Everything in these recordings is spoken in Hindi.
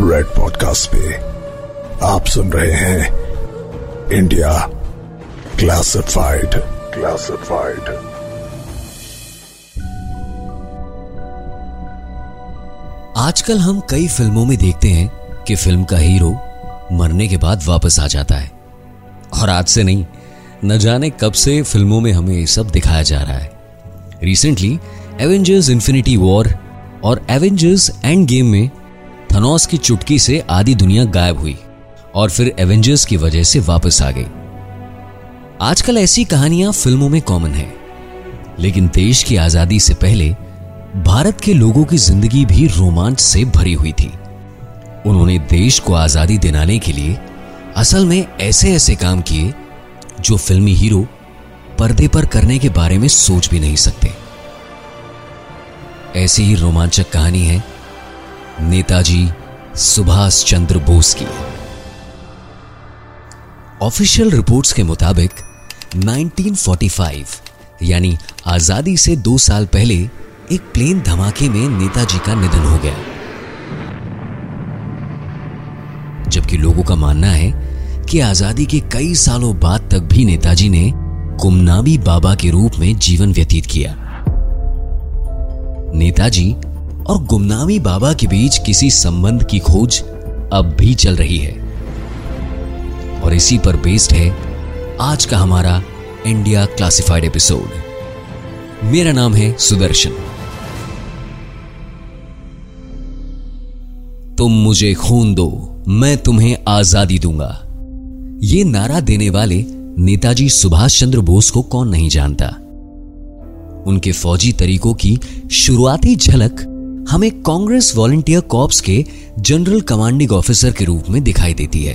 रेड पॉडकास्ट पे आप सुन रहे हैं इंडिया क्लासिफाइड क्लासिफाइड आजकल हम कई फ़िल्मों में देखते हैं कि फ़िल्म का हीरो मरने के बाद वापस आ जाता है। और आज से नहीं, न जाने कब से फ़िल्मों में हमें सब दिखाया जा रहा है। रिसेंटली एवेंजर्स इन्फिनिटी वॉर और एवेंजर्स एंड गेम में थनोस की चुटकी से आधी दुनिया गायब हुई और फिर एवेंजर्स की वजह से वापस आ गई। आजकल ऐसी कहानियाँ फ़िल्मों में कॉमन है, लेकिन देश की आज़ादी से पहले भारत के लोगों की ज़िंदगी भी रोमांच से भरी हुई थी। उन्होंने देश को आज़ादी दिलाने के लिए असल में ऐसे ऐसे काम किए जो फिल्मी हीरो पर्दे पर करने के बारे में सोच भी नहीं सकते। ऐसी ही रोमांचक कहानी है नेताजी सुभाष चंद्र बोस की। ऑफिशियल रिपोर्ट्स के मुताबिक 1945 यानी आज़ादी से दो साल पहले, एक प्लेन धमाके में नेताजी का निधन हो गया। जबकि लोगों का मानना है कि आज़ादी के कई सालों बाद तक भी नेताजी ने गुमनामी बाबा के रूप में जीवन व्यतीत किया। नेताजी और गुमनामी बाबा के बीच किसी संबंध की खोज अब भी चल रही है। और इसी पर बेस्ड है आज का हमारा इंडिया क्लासिफाइड एपिसोड मेरा नाम है सुदर्शन। तुम मुझे खून दो, मैं तुम्हें आज़ादी दूँगा। ये नारा देने वाले नेताजी सुभाष चंद्र बोस को कौन नहीं जानता? उनके फौजी तरीकों की शुरुआती झलक हमें कांग्रेस वॉलंटियर कॉप्स के जनरल कमांडिंग ऑफिसर के रूप में दिखाई देती है।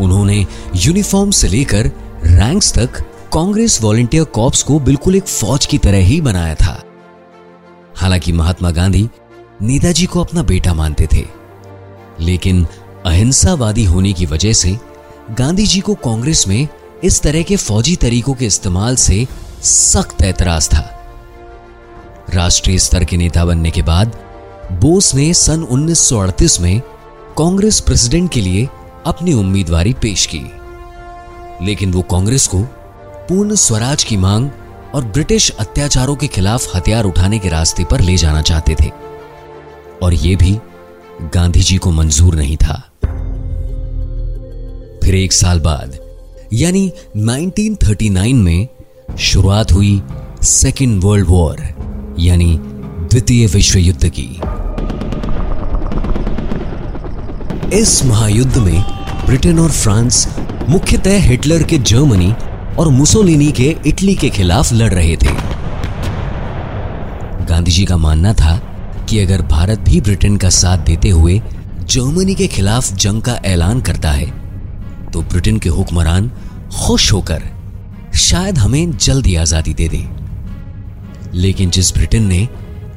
उन्होंने यूनिफॉर्म से लेकर रैंक्स तक कांग्रेस वॉलंटियर कॉप्स को बिल्कुल एक फौज की तरह ही बनाया था। हालाँकि महात्मा गांधी नेताजी को अपना बेटा मानते थे, लेकिन अहिंसावादी होने की वजह से गांधी जी को कांग्रेस में इस तरह के फौजी तरीकों के इस्तेमाल से सख्त ऐतराज था। राष्ट्रीय स्तर के नेता बनने के बाद, बोस ने सन 1938 में कांग्रेस प्रेसिडेंट के लिए अपनी उम्मीदवारी पेश की। लेकिन वो कांग्रेस को पूर्ण स्वराज की मांग और ब्रिटिश अत्याचारों के खिलाफ हथियार उठाने के रास्ते पर ले जाना चाहते थे। और यह भी गांधी जी को मंजूर नहीं था। फिर एक साल बाद, यानी 1939 में शुरुआत हुई सेकेंड वर्ल्ड वॉर। यानी द्वितीय विश्व युद्ध की। इस महायुद्ध में ब्रिटेन और फ्रांस मुख्यतः हिटलर के जर्मनी और मुसोलिनी के इटली के खिलाफ लड़ रहे थे। गांधी जी का मानना था कि अगर भारत भी ब्रिटेन का साथ देते हुए जर्मनी के खिलाफ जंग का ऐलान करता है तो ब्रिटेन के हुक्मरान खुश होकर शायद हमें जल्दी आज़ादी दे दे। लेकिन जिस ब्रिटेन ने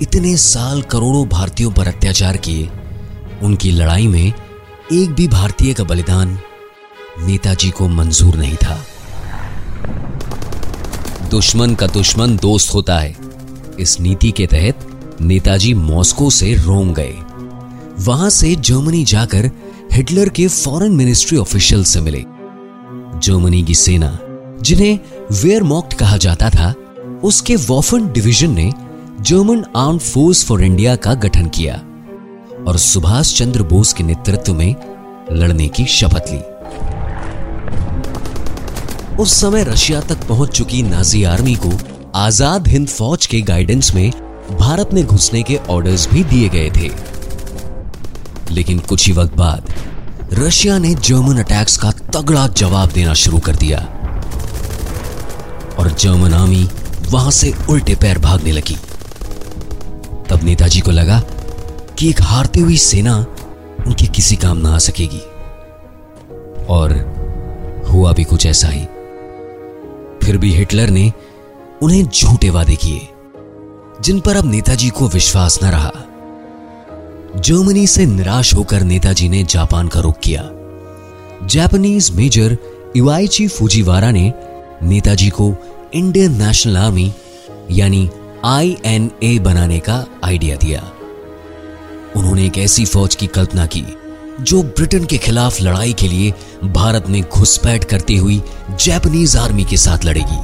इतने साल करोड़ों भारतीयों पर अत्याचार किए, उनकी लड़ाई में एक भी भारतीय का बलिदान नेताजी को मंजूर नहीं था। दुश्मन का दुश्मन दोस्त होता है। इस नीति के तहत नेताजी मॉस्को से रोम गए। वहाँ से जर्मनी जाकर हिटलर के फॉरेन मिनिस्ट्री ऑफिशियल से मिले। जर्मनी की सेना, जिन्हें वेयरमॉक्ट कहा जाता था उसके वॉफन डिवीज़न ने German arm force for India का गठन किया और सुभाष चंद्र बोस के नेतृत्व में लड़ने की शपथ ली। उस समय रशिया तक पहुँच चुकी नाजी आर्मी को आज़ाद हिंद फौज के गाइडेंस में भारत में घुसने के ऑर्डर्स भी दिए गए थे। लेकिन कुछ ही वक्त बाद रशिया ने जर्मन अटैक्स का तगड़ा जवाब देना शुरू कर दिया। और जर्मन आर्मी वहाँ से उल्टे पैर भागने लगी। तब नेताजी को लगा कि एक हारती हुई सेना उनके किसी काम ना आ सकेगी। और हुआ भी कुछ ऐसा ही। फिर भी हिटलर ने उन्हें झूठे वादे किए, जिन पर अब नेताजी को विश्वास न रहा। जर्मनी से निराश होकर नेताजी ने जापान का रुख किया। जापानीज मेजर इवाइची फुजीवारा ने नेताजी को इंडियन नेशनल आर्मी, यानी आईएनए बनाने का आइडिया दिया। उन्होंने एक ऐसी फौज की कल्पना की, जो ब्रिटेन के खिलाफ लड़ाई के लिए भारत में घुसपैठ करती हुई जापानीज आर्मी के साथ लड़ेगी।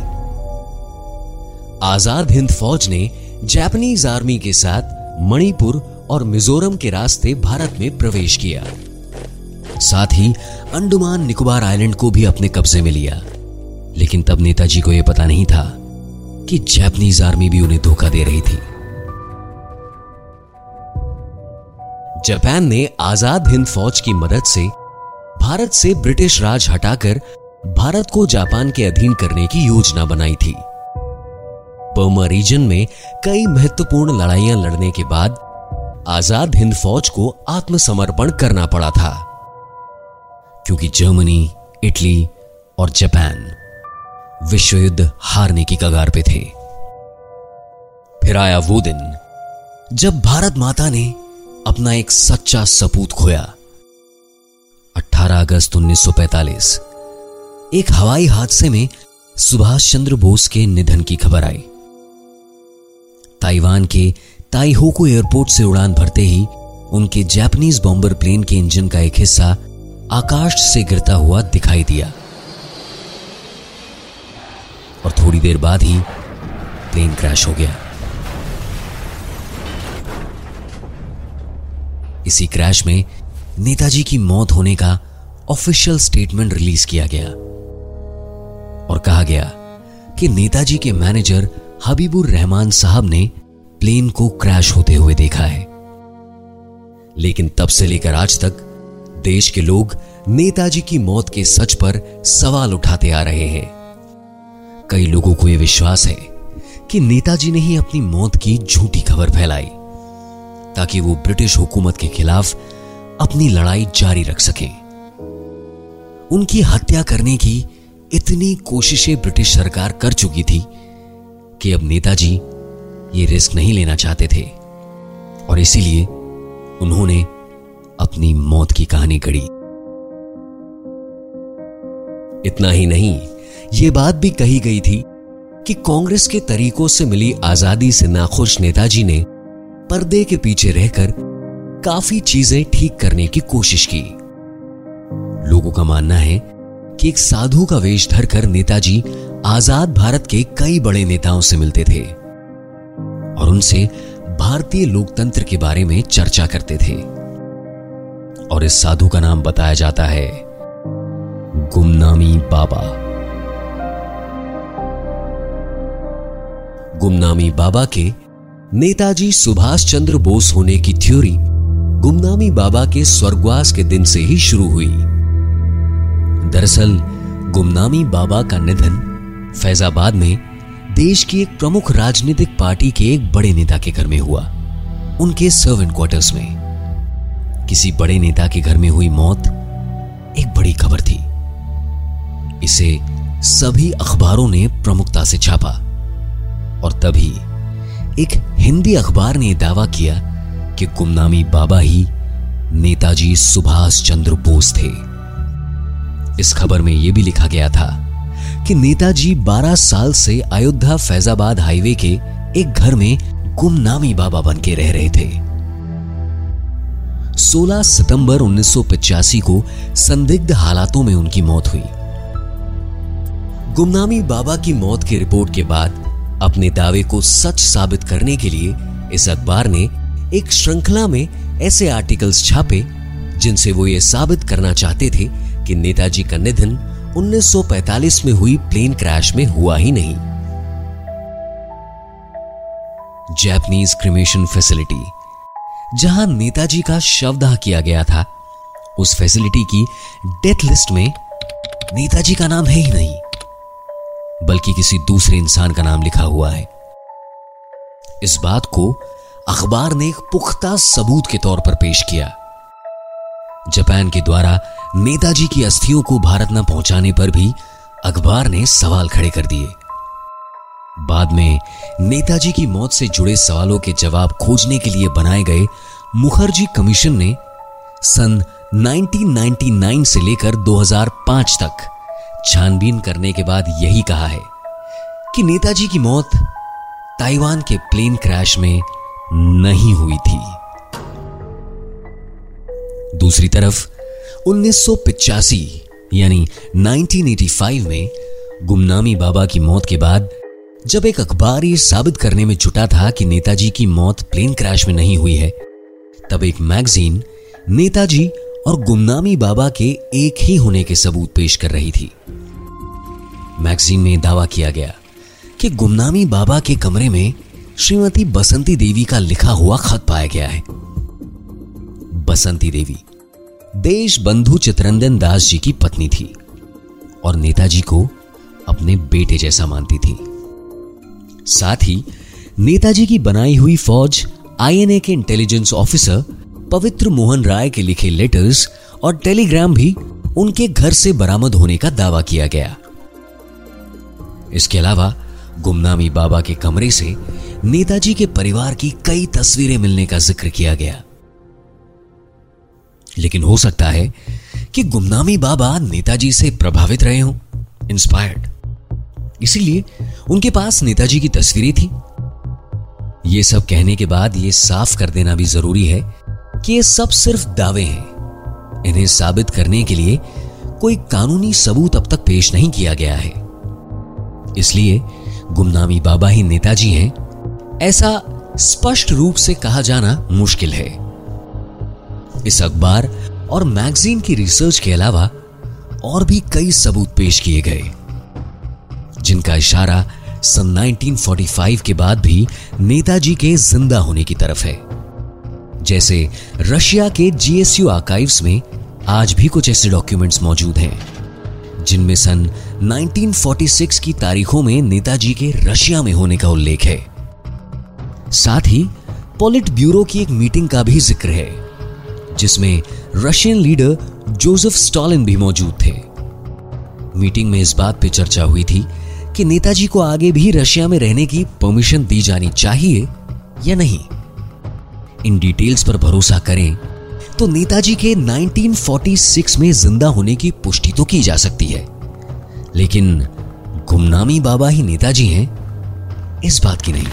आज़ाद हिंद फौज ने जापानीज आर्मी के साथ मणिपुर और मिजोरम के रास्ते भारत में प्रवेश किया। साथ ही अंडमान निकोबार आइलैंड को भी अपने कब्जे में लिया। लेकिन तब नेताजी को यह पता नहीं था कि जापानीज आर्मी भी उन्हें धोखा दे रही थी। जापान ने आज़ाद हिंद फौज की मदद से भारत से ब्रिटिश राज हटाकर भारत को जापान के अधीन करने की योजना बनाई थी। बर्मा रीजन में कई महत्वपूर्ण लड़ाइयाँ लड़ने के बाद आज़ाद हिंद फौज को आत्मसमर्पण करना पड़ा था, क्योंकि जर्मनी, इटली और जापान विश्व युद्ध हारने की कगार पे थे। फिर आया वो दिन, जब भारत माता ने अपना एक सच्चा सपूत खोया। 18 अगस्त 1945 एक हवाई हादसे में सुभाष चंद्र बोस के निधन की खबर आई। ताइवान के ताइहोको एयरपोर्ट से उड़ान भरते ही उनके जापानीज बॉम्बर प्लेन के इंजन का एक हिस्सा आकाश से गिरता हुआ दिखाई दिया। और थोड़ी देर बाद ही प्लेन क्रैश हो गया। इसी क्रैश में नेताजी की मौत होने का ऑफिशियल स्टेटमेंट रिलीज़ किया गया। और कहा गया कि नेताजी के मैनेजर हबीबुर रहमान साहब ने प्लेन को क्रैश होते हुए देखा है। लेकिन तब से लेकर आज तक देश के लोग नेताजी की मौत के सच पर सवाल उठाते आ रहे हैं। कई लोगों को यह विश्वास है कि नेताजी ने ही अपनी मौत की झूठी खबर फैलाई, ताकि वो ब्रिटिश हुकूमत के खिलाफ अपनी लड़ाई जारी रख सकें। उनकी हत्या करने की इतनी कोशिशें ब्रिटिश सरकार कर चुकी थी कि अब नेताजी ये रिस्क नहीं लेना चाहते थे, और इसीलिए उन्होंने अपनी मौत की कहानी गढ़ी। इतना ही नहीं यह बात भी कही गई थी कि कांग्रेस के तरीकों से मिली आज़ादी से नाखुश नेताजी ने पर्दे के पीछे रहकर काफ़ी चीज़ें ठीक करने की कोशिश की। लोगों का मानना है कि एक साधु का वेश धरकर नेताजी आज़ाद भारत के कई बड़े नेताओं से मिलते थे और उनसे भारतीय लोकतंत्र के बारे में चर्चा करते थे। और इस साधु का नाम बताया जाता है, गुमनामी बाबा। गुमनामी बाबा के नेताजी सुभाष चंद्र बोस होने की थ्योरी गुमनामी बाबा के स्वर्गवास के दिन से ही शुरू हुई। दरअसल, गुमनामी बाबा का निधन फैजाबाद में देश की एक प्रमुख राजनीतिक पार्टी के एक बड़े नेता के घर में हुआ। उनके सर्वेंट क्वार्टर्स में। किसी बड़े नेता के घर में हुई मौत एक बड़ी खबर थी। इसे सभी अखबारों ने प्रमुखता से छापा। और तभी एक हिंदी अखबार ने दावा किया कि गुमनामी बाबा ही नेताजी सुभाष चंद्र बोस थे। इस खबर में यह भी लिखा गया था कि नेताजी 12 साल से अयोध्या फैजाबाद हाईवे के एक घर में गुमनामी बाबा बन के रह रहे थे। 16 सितंबर 1985 को संदिग्ध हालातों में उनकी मौत हुई। गुमनामी बाबा की मौत की रिपोर्ट के बाद अपने दावे को सच साबित करने के लिए इस अखबार ने एक श्रृंखला में ऐसे आर्टिकल्स छापे, जिनसे वो ये साबित करना चाहते थे कि नेताजी का निधन 1945 में हुई प्लेन क्रैश में हुआ ही नहीं। जैपनीज क्रिमेशन फैसिलिटी जहाँ नेताजी का शवदाह किया गया था, उस फैसिलिटी की डेथ लिस्ट में नेताजी का नाम है ही नहीं। बल्कि किसी दूसरे इंसान का नाम लिखा हुआ है। इस बात को अखबार ने एक पुख्ता सबूत के तौर पर पेश किया। जापान के द्वारा नेताजी की अस्थियों को भारत न पहुँचाने पर भी अखबार ने सवाल खड़े कर दिए। बाद में नेताजी की मौत से जुड़े सवालों के जवाब खोजने के लिए बनाए गए मुखर्जी कमीशन ने सन 1999 से लेकर 2005 तक छानबीन करने के बाद यही कहा है कि नेताजी की मौत ताइवान के प्लेन क्रैश में नहीं हुई थी। दूसरी तरफ़, उन्नीस यानी 1985 में गुमनामी बाबा की मौत के बाद, जब एक अखबार ये साबित करने में जुटा था कि नेताजी की मौत प्लेन क्रैश में नहीं हुई है, तब एक मैगजीन नेताजी और गुमनामी बाबा के एक ही होने के सबूत पेश कर रही थी। मैगजीन में दावा किया गया कि गुमनामी बाबा के कमरे में श्रीमती बसंती देवी का लिखा हुआ खत पाया गया है। बसंती देवी, देश बंधु चित्रंजन दास जी की पत्नी थी और नेताजी को अपने बेटे जैसा मानती थी। साथ ही, नेताजी की बनाई हुई फौज आईएनए के इंटेलिजेंस ऑफिसर पवित्र मोहन राय के लिखे लेटर्स और टेलीग्राम भी उनके घर से बरामद होने का दावा किया गया। इसके अलावा गुमनामी बाबा के कमरे से नेताजी के परिवार की कई तस्वीरें मिलने का ज़िक्र किया गया। लेकिन हो सकता है कि गुमनामी बाबा नेताजी से प्रभावित रहे हों इंस्पायर्ड इसीलिए उनके पास नेताजी की तस्वीरें थी। ये सब कहने के बाद ये साफ़ कर देना भी ज़रूरी है कि ये सब सिर्फ़ दावे हैं। इन्हें साबित करने के लिए कोई कानूनी सबूत अब तक पेश नहीं किया गया है। इसलिए गुमनामी बाबा ही नेताजी हैं, ऐसा स्पष्ट रूप से कहा जाना मुश्किल है। इस अखबार और मैगजीन की रिसर्च के अलावा और भी कई सबूत पेश किए गए, जिनका इशारा सन 1945 के बाद भी नेताजी के ज़िंदा होने की तरफ़ है। जैसे रशिया के जीएसयू आर्काइव्स में आज भी कुछ ऐसे डॉक्यूमेंट्स मौजूद हैं, जिनमें सन 1946 की तारीखों में नेताजी के रशिया में होने का उल्लेख है। साथ ही पॉलिट ब्यूरो की एक मीटिंग का भी ज़िक्र है, जिसमें रशियन लीडर जोसेफ स्टॉलिन भी मौजूद थे। मीटिंग में इस बात पर चर्चा हुई थी कि नेताजी को आगे भी रशिया में रहने की परमिशन दी जानी चाहिए या नहीं। इन डिटेल्स पर भरोसा करें तो नेताजी के 1946 में ज़िंदा होने की पुष्टि तो की जा सकती है। लेकिन गुमनामी बाबा ही नेताजी हैं, इस बात की नहीं।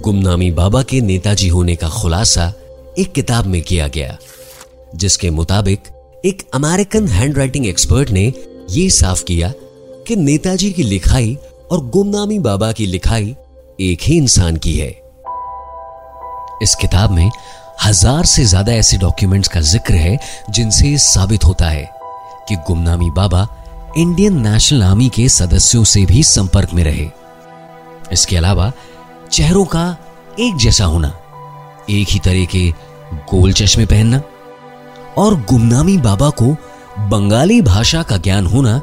गुमनामी बाबा के नेताजी होने का खुलासा एक किताब में किया गया, जिसके मुताबिक एक अमेरिकन हैंडराइटिंग एक्सपर्ट ने यह साफ़ किया कि नेताजी की लिखाई और गुमनामी बाबा की लिखाई एक ही इंसान की है। इस किताब में हज़ार से ज़्यादा ऐसे डॉक्यूमेंट्स का ज़िक्र है, जिनसे साबित होता है कि Gumnami Baba Indian National Army के सदस्यों से भी संपर्क में रहे। इसके अलावा चेहरों का एक जैसा होना, एक ही तरह के गोल चश्मे पहनना और गुमनामी बाबा को बंगाली भाषा का ज्ञान होना,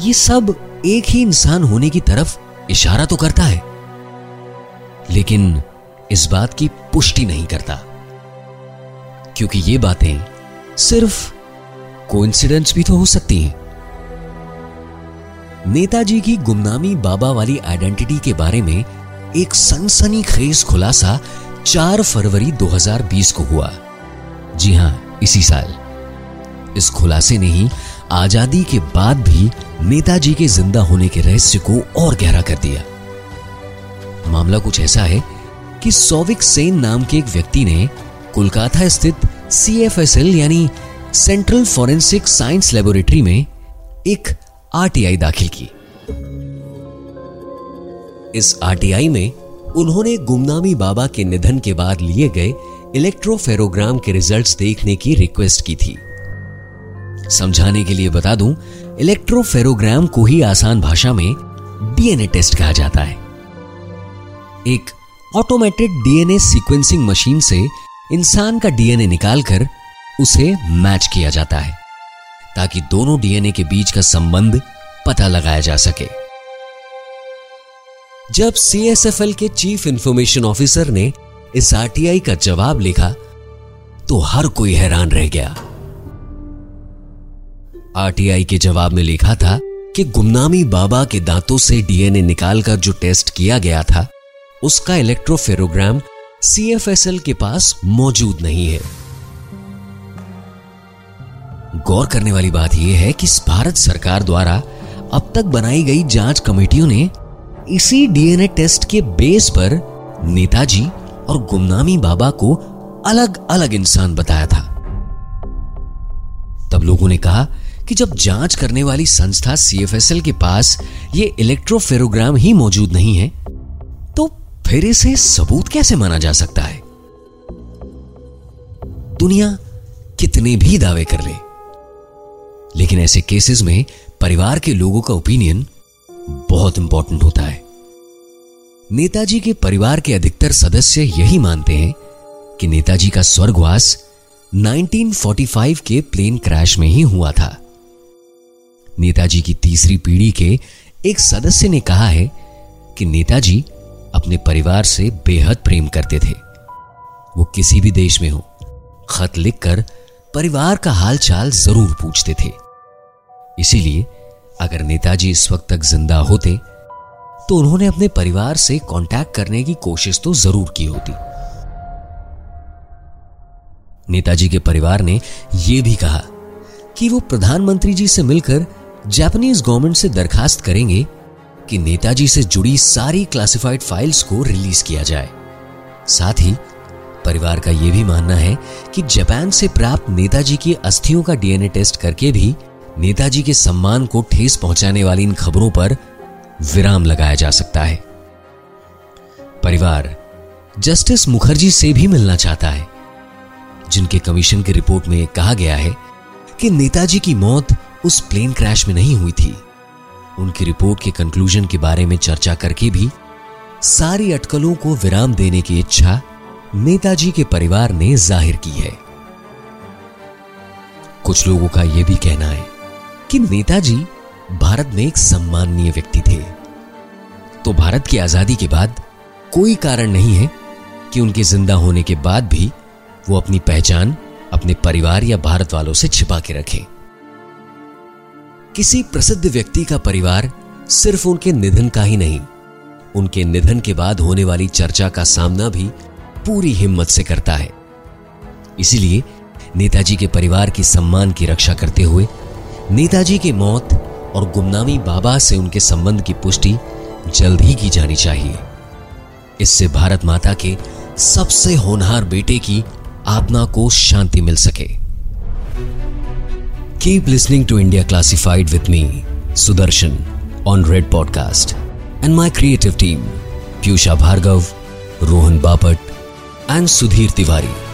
ये सब एक ही इंसान होने की तरफ़ इशारा तो करता है। लेकिन इस बात की पुष्टि नहीं करता। क्योंकि ये बातें सिर्फ़ कोइंसिडेंस भी तो हो सकती हैं। नेताजी की गुमनामी बाबा वाली आइडेंटिटी के बारे में एक सनसनी खेज खुलासा 4 फरवरी 2020 को हुआ। जी हाँ, इसी साल। इस खुलासे ने ही आज़ादी के बाद भी नेताजी के ज़िंदा होने के रहस्य को और गहरा कर दिया। मामला कुछ ऐसा है कि सौविक सेन नाम के एक व्यक्ति ने कोलकाता स्थित सीएफएसएल यानी सेंट्रल फॉरेंसिक साइंस लेबोरेटरी में एक आरटीआई दाखिल की। इस आरटीआई में उन्होंने गुमनामी बाबा के निधन के बाद लिए गए इलेक्ट्रोफेरोग्राम के रिजल्ट्स देखने की रिक्वेस्ट की थी। समझाने के लिए बता दूँ इलेक्ट्रोफेरोग्राम को ही आसान भाषा में डीएनए टेस्ट कहा जाता है। एक ऑटोमेटेड डीएनए सीक्वेंसिंग मशीन से इंसान का डीएनए निकालकर उसे मैच किया जाता है, ताकि दोनों डीएनए के बीच का संबंध पता लगाया जा सके। जब सीएसएफएल के चीफ इंफॉर्मेशन ऑफिसर ने इस आरटीआई का जवाब लिखा तो हर कोई हैरान रह गया। आरटीआई के जवाब में लिखा था कि गुमनामी बाबा के दांतों से डीएनए निकालकर जो टेस्ट किया गया था उसका इलेक्ट्रोफेरोग्राम सीएफएसएल के पास मौजूद नहीं है। गौर करने वाली बात यह है कि भारत सरकार द्वारा अब तक बनाई गई जाँच कमेटियों ने इसी डीएनए टेस्ट के बेस पर नेताजी और गुमनामी बाबा को अलग अलग इंसान बताया था। तब लोगों ने कहा कि जब जाँच करने वाली संस्था सीएफएसएल के पास ये इलेक्ट्रोफेरोग्राम ही मौजूद नहीं है फिर इसे सबूत कैसे माना जा सकता है? दुनिया कितने भी दावे कर ले, लेकिन ऐसे केसेस में परिवार के लोगों का ओपिनियन बहुत इंपॉर्टेंट होता है। नेताजी के परिवार के अधिकतर सदस्य यही मानते हैं कि नेताजी का स्वर्गवास 1945 के प्लेन क्रैश में ही हुआ था। नेताजी की तीसरी पीढ़ी के एक सदस्य ने कहा है कि नेताजी अपने परिवार से बेहद प्रेम करते थे। वो किसी भी देश में हो, खत लिखकर परिवार का हालचाल ज़रूर पूछते थे। इसीलिए अगर नेताजी इस वक्त तक ज़िंदा होते तो उन्होंने अपने परिवार से कांटेक्ट करने की कोशिश तो ज़रूर की होती। नेताजी के परिवार ने यह भी कहा कि वो प्रधानमंत्री जी से मिलकर जापानीज गवर्नमेंट से दरखास्त करेंगे कि नेताजी से जुड़ी सारी क्लासिफाइड फाइल्स को रिलीज़ किया जाए। साथ ही, परिवार का यह भी मानना है कि जापान से प्राप्त नेताजी की अस्थियों का डीएनए टेस्ट करके भी नेताजी के सम्मान को ठेस पहुँचाने वाली इन खबरों पर विराम लगाया जा सकता है। परिवार, जस्टिस मुखर्जी से भी मिलना चाहता है, जिनके कमीशन की रिपोर्ट में कहा गया है कि नेताजी की मौत उस प्लेन क्रैश में नहीं हुई थी। उनकी रिपोर्ट के कंक्लूजन के बारे में चर्चा करके भी सारी अटकलों को विराम देने की इच्छा नेताजी के परिवार ने ज़ाहिर की है। कुछ लोगों का यह भी कहना है कि नेताजी भारत में एक सम्माननीय व्यक्ति थे। तो भारत की आज़ादी के बाद कोई कारण नहीं है कि उनके ज़िंदा होने के बाद भी वो अपनी पहचान, अपने परिवार या भारत वालों से छिपा के रखें। किसी प्रसिद्ध व्यक्ति का परिवार सिर्फ़ उनके निधन का ही नहीं, उनके निधन के बाद होने वाली चर्चा का सामना भी पूरी हिम्मत से करता है। इसीलिए नेताजी के परिवार की सम्मान की रक्षा करते हुए नेताजी की मौत और गुमनामी बाबा से उनके संबंध की पुष्टि जल्द ही की जानी चाहिए। इससे भारत माता के सबसे होनहार बेटे की आत्मा को शांति मिल सके। Keep listening to India Classified with me, Sudarshan, on Red Podcast, and my creative team, Pyusha Bhargav, Rohan Bapat, and Sudhir Tiwari.